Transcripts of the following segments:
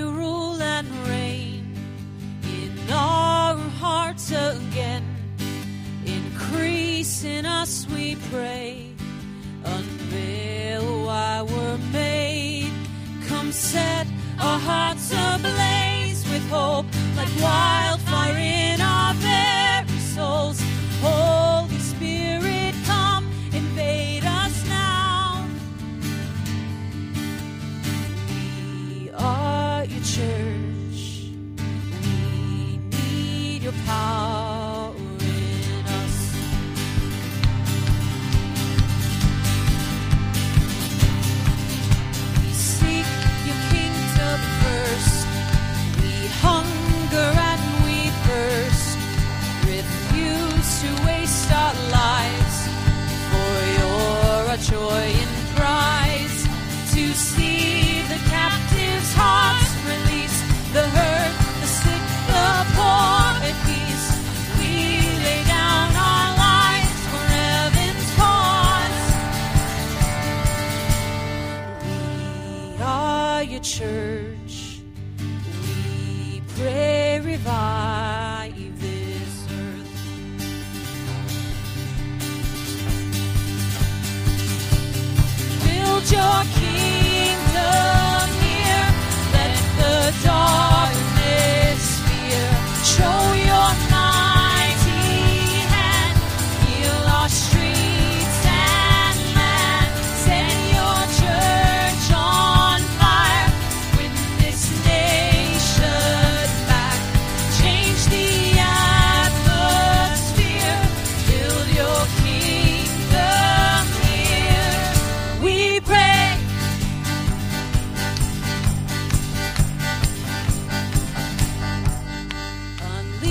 you rule and reign in our hearts again. Increase in us, we pray. Unveil why we're made. Come set our hearts ablaze with hope like wild.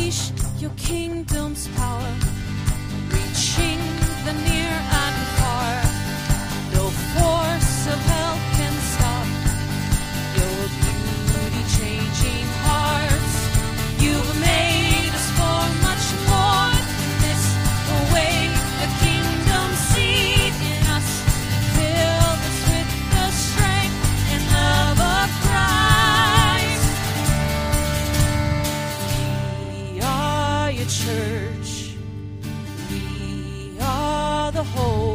unleash your kingdom's power. the whole.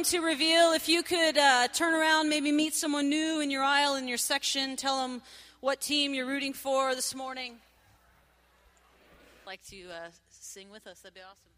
come to reveal. If you could uh, turn around, maybe meet someone new in your aisle, in your section, tell them what team you're rooting for this morning. Like to uh, sing with us, that'd be awesome.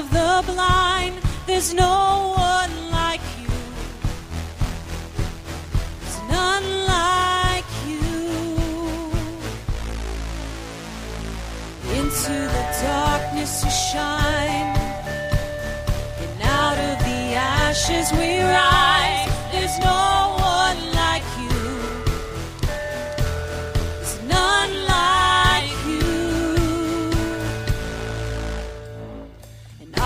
of the blind. There's no one.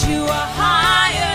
you are higher.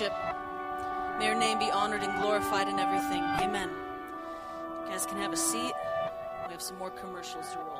Worship. May your name be honored and glorified in everything. Amen. You guys can have a seat. We have some more commercials to roll.